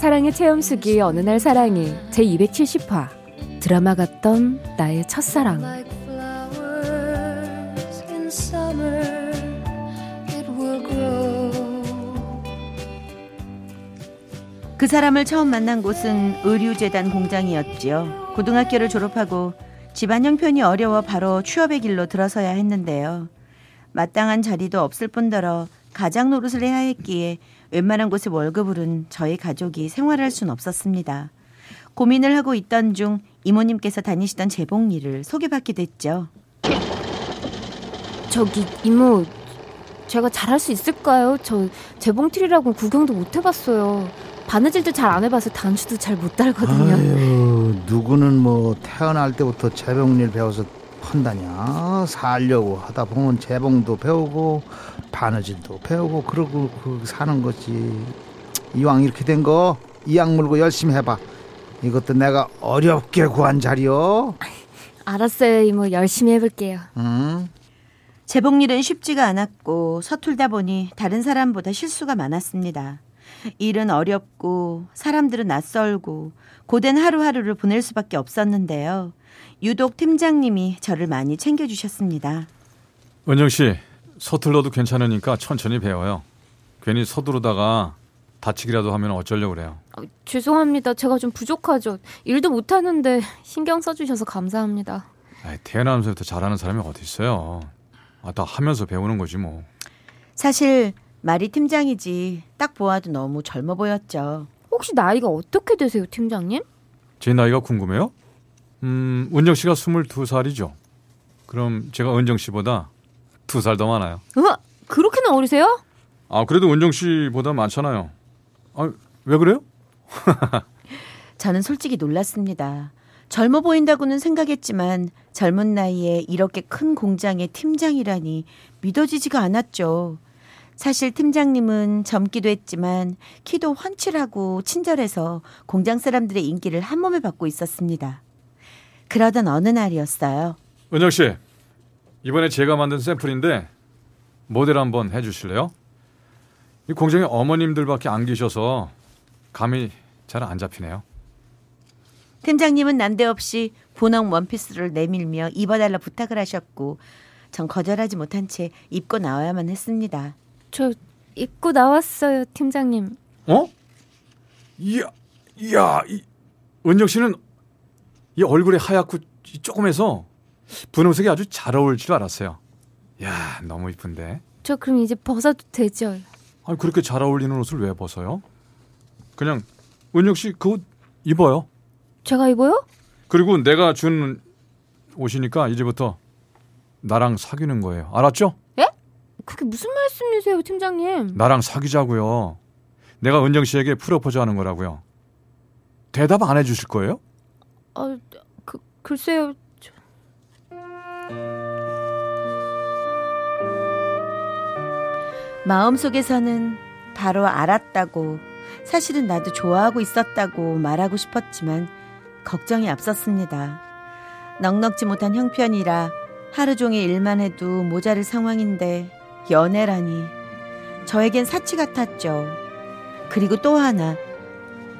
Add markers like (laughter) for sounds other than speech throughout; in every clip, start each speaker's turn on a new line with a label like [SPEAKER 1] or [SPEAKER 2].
[SPEAKER 1] 사랑의 체험수기 어느 날 사랑이 제 270화 드라마 같던 나의 첫사랑
[SPEAKER 2] 그 사람을 처음 만난 곳은 의류재단 공장이었지요. 고등학교를 졸업하고 집안 형편이 어려워 바로 취업의 길로 들어서야 했는데요. 마땅한 자리도 없을 뿐더러 가장 노릇을 해야 했기에 웬만한 곳의 월급으로는 저희 가족이 생활할 순 없었습니다. 고민을 하고 있던 중 이모님께서 다니시던 재봉 일을 소개받게 됐죠.
[SPEAKER 1] 저기 이모 제가 잘할 수 있을까요? 저 재봉틀이라고 구경도 못 해봤어요. 바느질도 잘 안 해봐서 단추도 잘 못 달거든요.
[SPEAKER 3] 아유, 누구는 뭐 태어날 때부터 재봉일 배워서 한다냐 살려고 하다 보면 재봉도 배우고 바느질도 배우고 그러고 그 사는 거지 이왕 이렇게 된 거 이악 물고 열심히 해봐 이것도 내가 어렵게 구한 자리요
[SPEAKER 1] 알았어요 이모 열심히 해볼게요.
[SPEAKER 3] 응?
[SPEAKER 2] 재봉일은 쉽지가 않았고 서툴다 보니 다른 사람보다 실수가 많았습니다. 일은 어렵고 사람들은 낯설고 고된 하루하루를 보낼 수밖에 없었는데요. 유독 팀장님이 저를 많이 챙겨주셨습니다.
[SPEAKER 4] 은정 씨 서툴러도 괜찮으니까 천천히 배워요. 괜히 서두르다가 다치기라도 하면 어쩌려고 그래요.
[SPEAKER 1] 어, 죄송합니다. 제가 좀 부족하죠. 일도 못하는데 신경 써주셔서 감사합니다.
[SPEAKER 4] 아이, 태어나면서부터 잘하는 사람이 어디 있어요. 아, 다 하면서 배우는 거지 뭐.
[SPEAKER 2] 사실 말이 팀장이지 딱 보아도 너무 젊어 보였죠.
[SPEAKER 1] 혹시 나이가 어떻게 되세요, 팀장님?
[SPEAKER 4] 제 나이가 궁금해요? 음, 은정 씨가 22살이죠. 그럼 제가 은정 씨보다 두살더 많아요.
[SPEAKER 1] 우와, 그렇게나 어리세요?
[SPEAKER 4] 아, 그래도 은정 씨보다 많잖아요. 아, 왜 그래요? (laughs)
[SPEAKER 2] 저는 솔직히 놀랐습니다. 젊어 보인다고는 생각했지만 젊은 나이에 이렇게 큰 공장의 팀장이라니 믿어지지가 않았죠. 사실 팀장님은 젊기도 했지만 키도 훤칠하고 친절해서 공장 사람들의 인기를 한 몸에 받고 있었습니다. 그러던 어느 날이었어요.
[SPEAKER 4] 은정 씨, 이번에 제가 만든 샘플인데 모델 한번 해주실래요? 이 공장에 어머님들밖에 안 계셔서 감이 잘 안 잡히네요.
[SPEAKER 2] 팀장님은 난데없이 분홍 원피스를 내밀며 입어달라 부탁을 하셨고 전 거절하지 못한 채 입고 나와야만 했습니다.
[SPEAKER 1] 저 입고 나왔어요, 팀장님.
[SPEAKER 4] 어? 이야, 이야, 이, 은정 씨는 이 얼굴이 하얗고 조금해서 분홍색이 아주 잘 어울릴 줄 알았어요. 야, 너무 이쁜데.
[SPEAKER 1] 저 그럼 이제 벗어도 되죠?
[SPEAKER 4] 아니 그렇게 잘 어울리는 옷을 왜 벗어요? 그냥 은정 씨그 옷 입어요.
[SPEAKER 1] 제가 입어요?
[SPEAKER 4] 그리고 내가 준 옷이니까 이제부터 나랑 사귀는 거예요. 알았죠?
[SPEAKER 1] 예? 그게 무슨 말씀이세요, 팀장님?
[SPEAKER 4] 나랑 사귀자고요. 내가 은정 씨에게 프로포즈 하는 거라고요. 대답 안 해주실 거예요?
[SPEAKER 1] 아, 그 글쎄요. 저...
[SPEAKER 2] 마음속에서는 바로 알았다고 사실은 나도 좋아하고 있었다고 말하고 싶었지만 걱정이 앞섰습니다. 넉넉지 못한 형편이라 하루 종일 일만 해도 모자랄 상황인데 연애라니 저에겐 사치 같았죠. 그리고 또 하나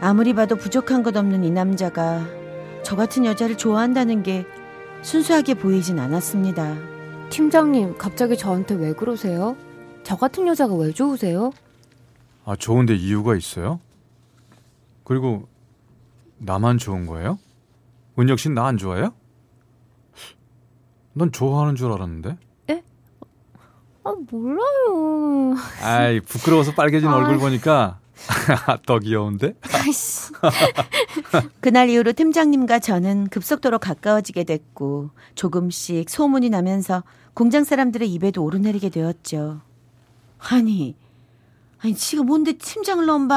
[SPEAKER 2] 아무리 봐도 부족한 것 없는 이 남자가 저 같은 여자를 좋아한다는 게 순수하게 보이진 않았습니다.
[SPEAKER 1] 팀장님, 갑자기 저한테 왜 그러세요? 저 같은 여자가 왜 좋으세요?
[SPEAKER 4] 아, 좋은데 이유가 있어요? 그리고 나만 좋은 거예요? 은혁 씨는 나 안 좋아해요? 난 좋아하는 줄 알았는데.
[SPEAKER 1] 에? 아, 몰라요.
[SPEAKER 4] 아이, 부끄러워서 빨개진
[SPEAKER 1] 아.
[SPEAKER 4] 얼굴 보니까 (laughs) 더 귀여운데?
[SPEAKER 2] 그날 이후로 팀장님과 저는 급속도로 가까워지게 됐고 조금씩 소문이 나면서 공장 사람들의 입에도 오르내리게 되었죠. 아니, 아니 지가 뭔데 팀장을 넘봐?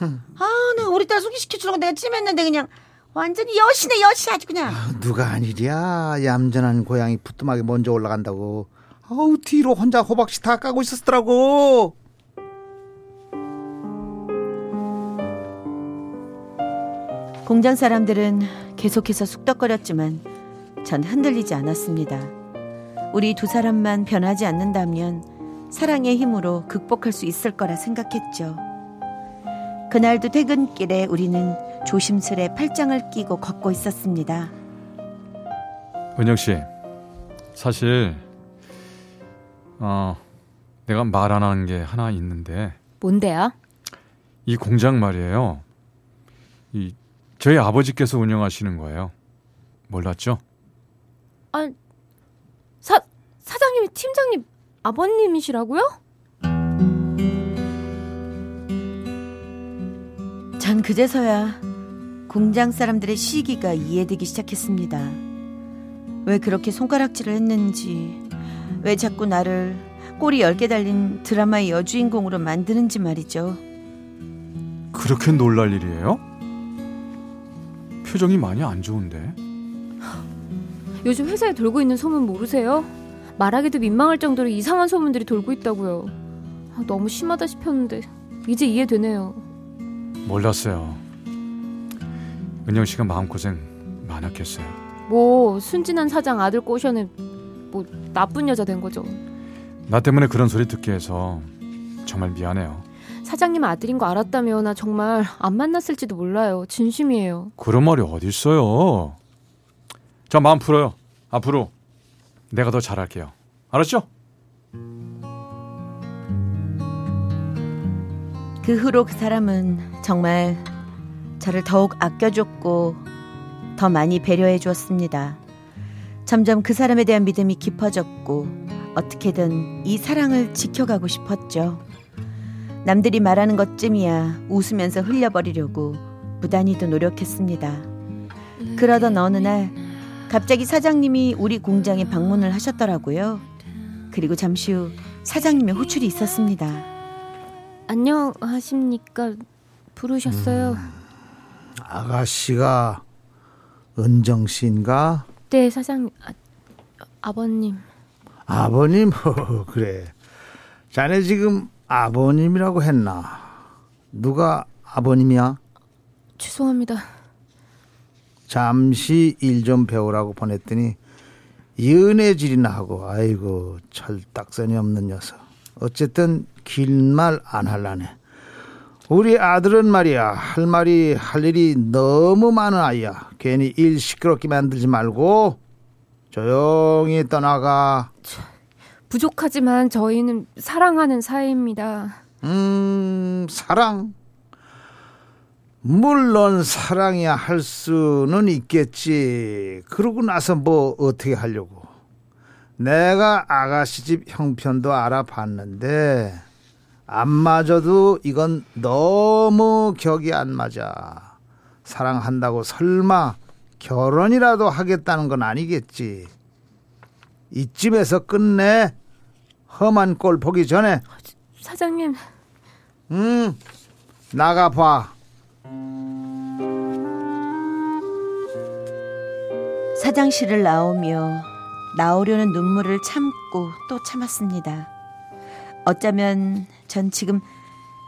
[SPEAKER 2] 아, 내가 우리 딸 소개시켜주려고 내가 찜했는데 그냥 완전히 여시네 여시 아주 그냥.
[SPEAKER 3] 누가 아니랴 얌전한 고양이 부뚜막에 먼저 올라간다고 아우 뒤로 혼자 호박씨 다 까고 있었더라고
[SPEAKER 2] 공장 사람들은 계속해서 쑥덕거렸지만 전 흔들리지 않았습니다. 우리 두 사람만 변하지 않는다면 사랑의 힘으로 극복할 수 있을 거라 생각했죠. 그날도 퇴근길에 우리는 조심스레 팔짱을 끼고 걷고 있었습니다.
[SPEAKER 4] 은영 씨, 사실 어 내가 말 안 하는 게 하나 있는데
[SPEAKER 1] 뭔데요?
[SPEAKER 4] 이 공장 말이에요. 이 저희 아버지께서 운영하시는 거예요. 몰랐죠?
[SPEAKER 1] 아, 사 사장님이 팀장님 아버님이시라고요?
[SPEAKER 2] 전 그제서야 공장 사람들의 시기가 이해되기 시작했습니다. 왜 그렇게 손가락질을 했는지, 왜 자꾸 나를 꼬리 10개 달린 드라마의 여주인공으로 만드는지 말이죠.
[SPEAKER 4] 그렇게 놀랄 일이에요? 표정이 많이 안 좋은데.
[SPEAKER 1] 요즘 회사에 돌고 있는 소문 모르세요? 말하기도 민망할 정도로 이상한 소문들이 돌고 있다고요. 아, 너무 심하다 싶었는데 이제 이해되네요.
[SPEAKER 4] 몰랐어요. 은영 씨가 마음고생 많았겠어요.
[SPEAKER 1] 뭐 순진한 사장 아들 꼬셔는 뭐 나쁜 여자 된 거죠.
[SPEAKER 4] 나 때문에 그런 소리 듣게 해서 정말 미안해요.
[SPEAKER 1] 사장님 아들인 거 알았다면 나 정말 안 만났을지도 몰라요. 진심이에요.
[SPEAKER 4] 그런 말이 어딨어요. 자, 마음 풀어요. 앞으로 내가 더 잘할게요. 알았죠?
[SPEAKER 2] 그 후로 그 사람은 정말 저를 더욱 아껴줬고 더 많이 배려해 주었습니다. 점점 그 사람에 대한 믿음이 깊어졌고 어떻게든 이 사랑을 지켜가고 싶었죠. 남들이 말하는 것쯤이야 웃으면서 흘려버리려고 무단히도 노력했습니다. 그러던 어느 날 갑자기 사장님이 우리 공장에 방문을 하셨더라고요. 그리고 잠시 후 사장님의 호출이 있었습니다.
[SPEAKER 1] 안녕하십니까? 부르셨어요?
[SPEAKER 3] 아가씨가 은정 씨인가
[SPEAKER 1] 네, 사장님. 아, 아버님.
[SPEAKER 3] 아버님 (laughs) 그래 자네 지금 아버님이라고 했나? 누가 아버님이야?
[SPEAKER 1] 죄송합니다.
[SPEAKER 3] 잠시 일 좀 배우라고 보냈더니 연애질이나 하고 아이고 철딱선이 없는 녀석. 어쨌든 긴말안 할라네. 우리 아들은 말이야 할 말이 할 일이 너무 많은 아이야. 괜히 일 시끄럽게 만들지 말고 조용히 떠나가
[SPEAKER 1] 부족하지만 저희는 사랑하는 사이입니다.
[SPEAKER 3] 음 사랑. 물론 사랑이야 할 수는 있겠지. 그러고 나서 뭐 어떻게 하려고. 내가 아가씨 집 형편도 알아봤는데 안 맞아도 이건 너무 격이 안 맞아. 사랑한다고 설마 결혼이라도 하겠다는 건 아니겠지. 이쯤에서 끝내 험한 꼴 보기 전에
[SPEAKER 1] 사장님,
[SPEAKER 3] 음 나가봐
[SPEAKER 2] 사장실을 나오며 나오려는 눈물을 참고 또 참았습니다. 어쩌면 전 지금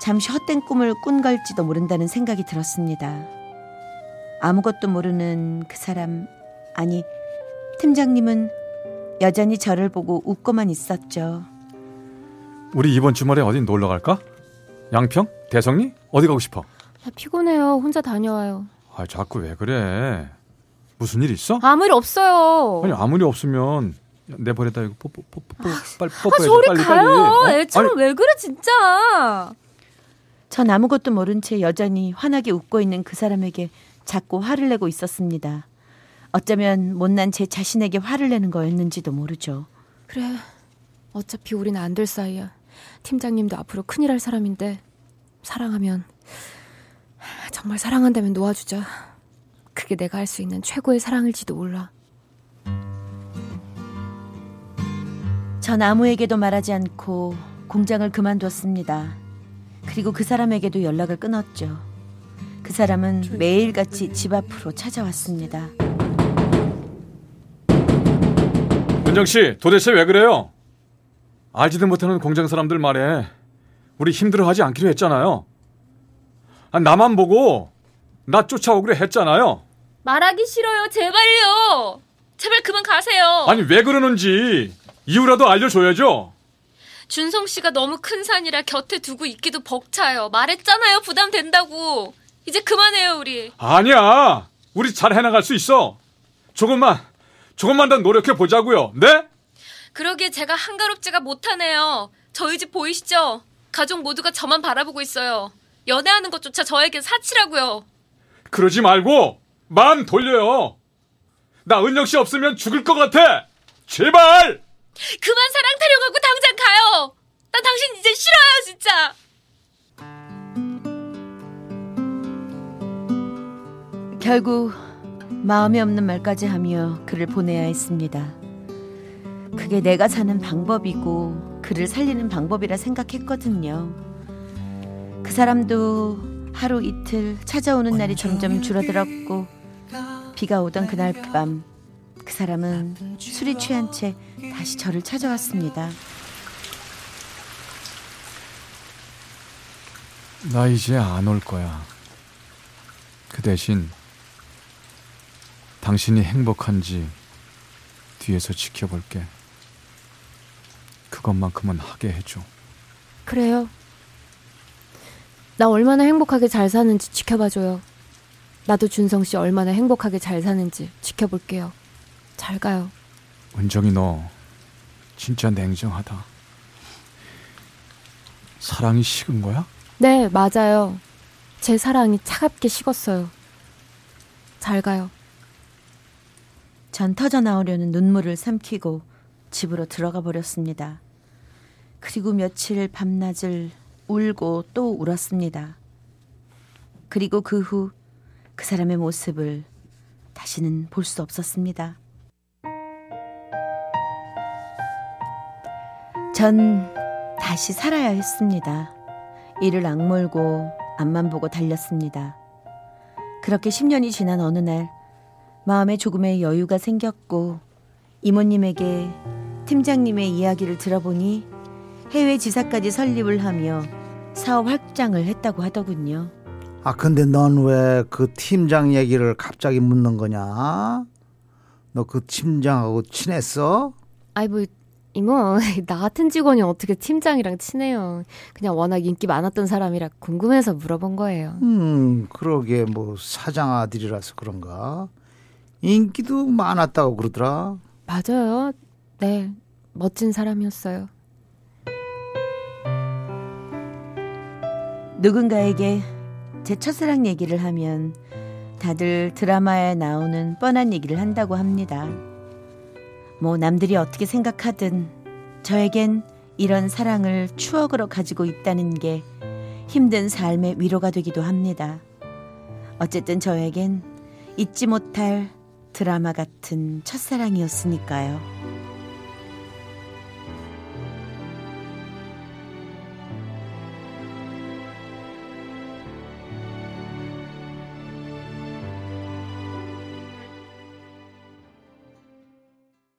[SPEAKER 2] 잠시 헛된 꿈을 꾼 걸지도 모른다는 생각이 들었습니다. 아무것도 모르는 그 사람, 아니, 팀장님은 여전히 저를 보고 웃고만 있었죠.
[SPEAKER 4] 우리 이번 주말에 어디 놀러 갈까? 양평? 대성리? 어디 가고 싶어?
[SPEAKER 1] 나 피곤해요. 혼자 다녀와요.
[SPEAKER 4] 아, 자꾸 왜 그래? 무슨 일 있어?
[SPEAKER 1] 아무 일 없어요.
[SPEAKER 4] 아니 아무리 없으면 내 버렸다 이거 뽀뽀 뽀뽀 뽀뽀 빨리
[SPEAKER 1] 아,
[SPEAKER 4] 뽀뽀해
[SPEAKER 1] 저리
[SPEAKER 4] 빨리
[SPEAKER 1] 가요.
[SPEAKER 4] 빨리. 어?
[SPEAKER 1] 애처럼
[SPEAKER 4] 아니,
[SPEAKER 1] 왜 그래, 진짜.
[SPEAKER 2] 전 아무것도 모른 채 여전히 환하게 웃고 있는 그 사람에게 자꾸 화를 내고 있었습니다. 어쩌면 못난 제 자신에게 화를 내는 거였는지도 모르죠.
[SPEAKER 1] 그래. 어차피 우리는 안될 사이야. 팀장님도 앞으로 큰일 할 사람인데 사랑하면 정말 사랑한다면 놓아주자. 그게 내가 할 수 있는 최고의 사랑일지도 몰라.
[SPEAKER 2] 전 아무에게도 말하지 않고 공장을 그만뒀습니다. 그리고 그 사람에게도 연락을 끊었죠. 그그 사람은 매일같이 집 앞으로 찾아왔습니다.
[SPEAKER 4] 은정 씨, 도대체 왜 그래요? 알지도 못하는 공장 사람들 말에 우리 힘들어하지 않기로 했잖아요. 아, 나만 보고 나 쫓아오기로 했잖아요.
[SPEAKER 5] 말하기 싫어요. 제발요. 제발 그만 가세요.
[SPEAKER 4] 아니 왜 그러는지 이유라도 알려줘야죠.
[SPEAKER 5] 준성 씨가 너무 큰 산이라 곁에 두고 있기도 벅차요. 말했잖아요. 부담된다고. 이제 그만해요, 우리.
[SPEAKER 4] 아니야. 우리 잘 해나갈 수 있어. 조금만, 조금만 더 노력해 보자고요. 네?
[SPEAKER 5] 그러기에 제가 한가롭지가 못하네요. 저희 집 보이시죠? 가족 모두가 저만 바라보고 있어요. 연애하는 것조차 저에겐 사치라고요.
[SPEAKER 4] 그러지 말고 마음 돌려요. 나 은영 씨 없으면 죽을 것 같아. 제발.
[SPEAKER 5] 그만 사랑 타령하고 당장 가요. 난 당신 이제 싫어요, 진짜.
[SPEAKER 2] 결국 마음이 없는 말까지 하며 그를 보내야 했습니다. 그게 내가 사는 방법이고 그를 살리는 방법이라 생각했거든요. 그 사람도 하루 이틀 찾아오는 날이 점점 줄어들었고 비가 오던 그날 밤 그 사람은 술이 취한 채 다시 저를 찾아왔습니다.
[SPEAKER 4] 나 이제 안 올 거야. 그 대신 당신이 행복한지 뒤에서 지켜볼게. 그것만큼은 하게 해줘.
[SPEAKER 1] 그래요. 나 얼마나 행복하게 잘 사는지 지켜봐줘요. 나도 준성 씨 얼마나 행복하게 잘 사는지 지켜볼게요. 잘 가요.
[SPEAKER 4] 은정이 너 진짜 냉정하다. 사랑이 식은 거야?
[SPEAKER 1] 네, 맞아요. 제 사랑이 차갑게 식었어요. 잘 가요.
[SPEAKER 2] 전 터져 나오려는 눈물을 삼키고 집으로 들어가 버렸습니다. 그리고 며칠 밤낮을 울고 또 울었습니다. 그리고 그 후 그 사람의 모습을 다시는 볼 수 없었습니다. 전 다시 살아야 했습니다. 이를 악물고 앞만 보고 달렸습니다. 그렇게 10년이 지난 어느 날 마음에 조금의 여유가 생겼고 이모님에게 팀장님의 이야기를 들어보니 해외 지사까지 설립을 하며 사업 확장을 했다고 하더군요.
[SPEAKER 3] 아 근데 넌 왜 그 팀장 얘기를 갑자기 묻는 거냐? 너 그 팀장하고 친했어?
[SPEAKER 1] 아이 뭐 이모 (laughs) 나 같은 직원이 어떻게 팀장이랑 친해요. 그냥 워낙 인기 많았던 사람이라 궁금해서 물어본 거예요.
[SPEAKER 3] 음 그러게 뭐 사장 아들이라서 그런가? 인기도 많았다고 그러더라.
[SPEAKER 1] 맞아요. 네 멋진 사람이었어요.
[SPEAKER 2] 누군가에게 제 첫사랑 얘기를 하면 다들 드라마에 나오는 뻔한 얘기를 한다고 합니다. 뭐 남들이 어떻게 생각하든 저에겐 이런 사랑을 추억으로 가지고 있다는 게 힘든 삶의 위로가 되기도 합니다. 어쨌든 저에겐 잊지 못할 드라마 같은 첫사랑이었으니까요.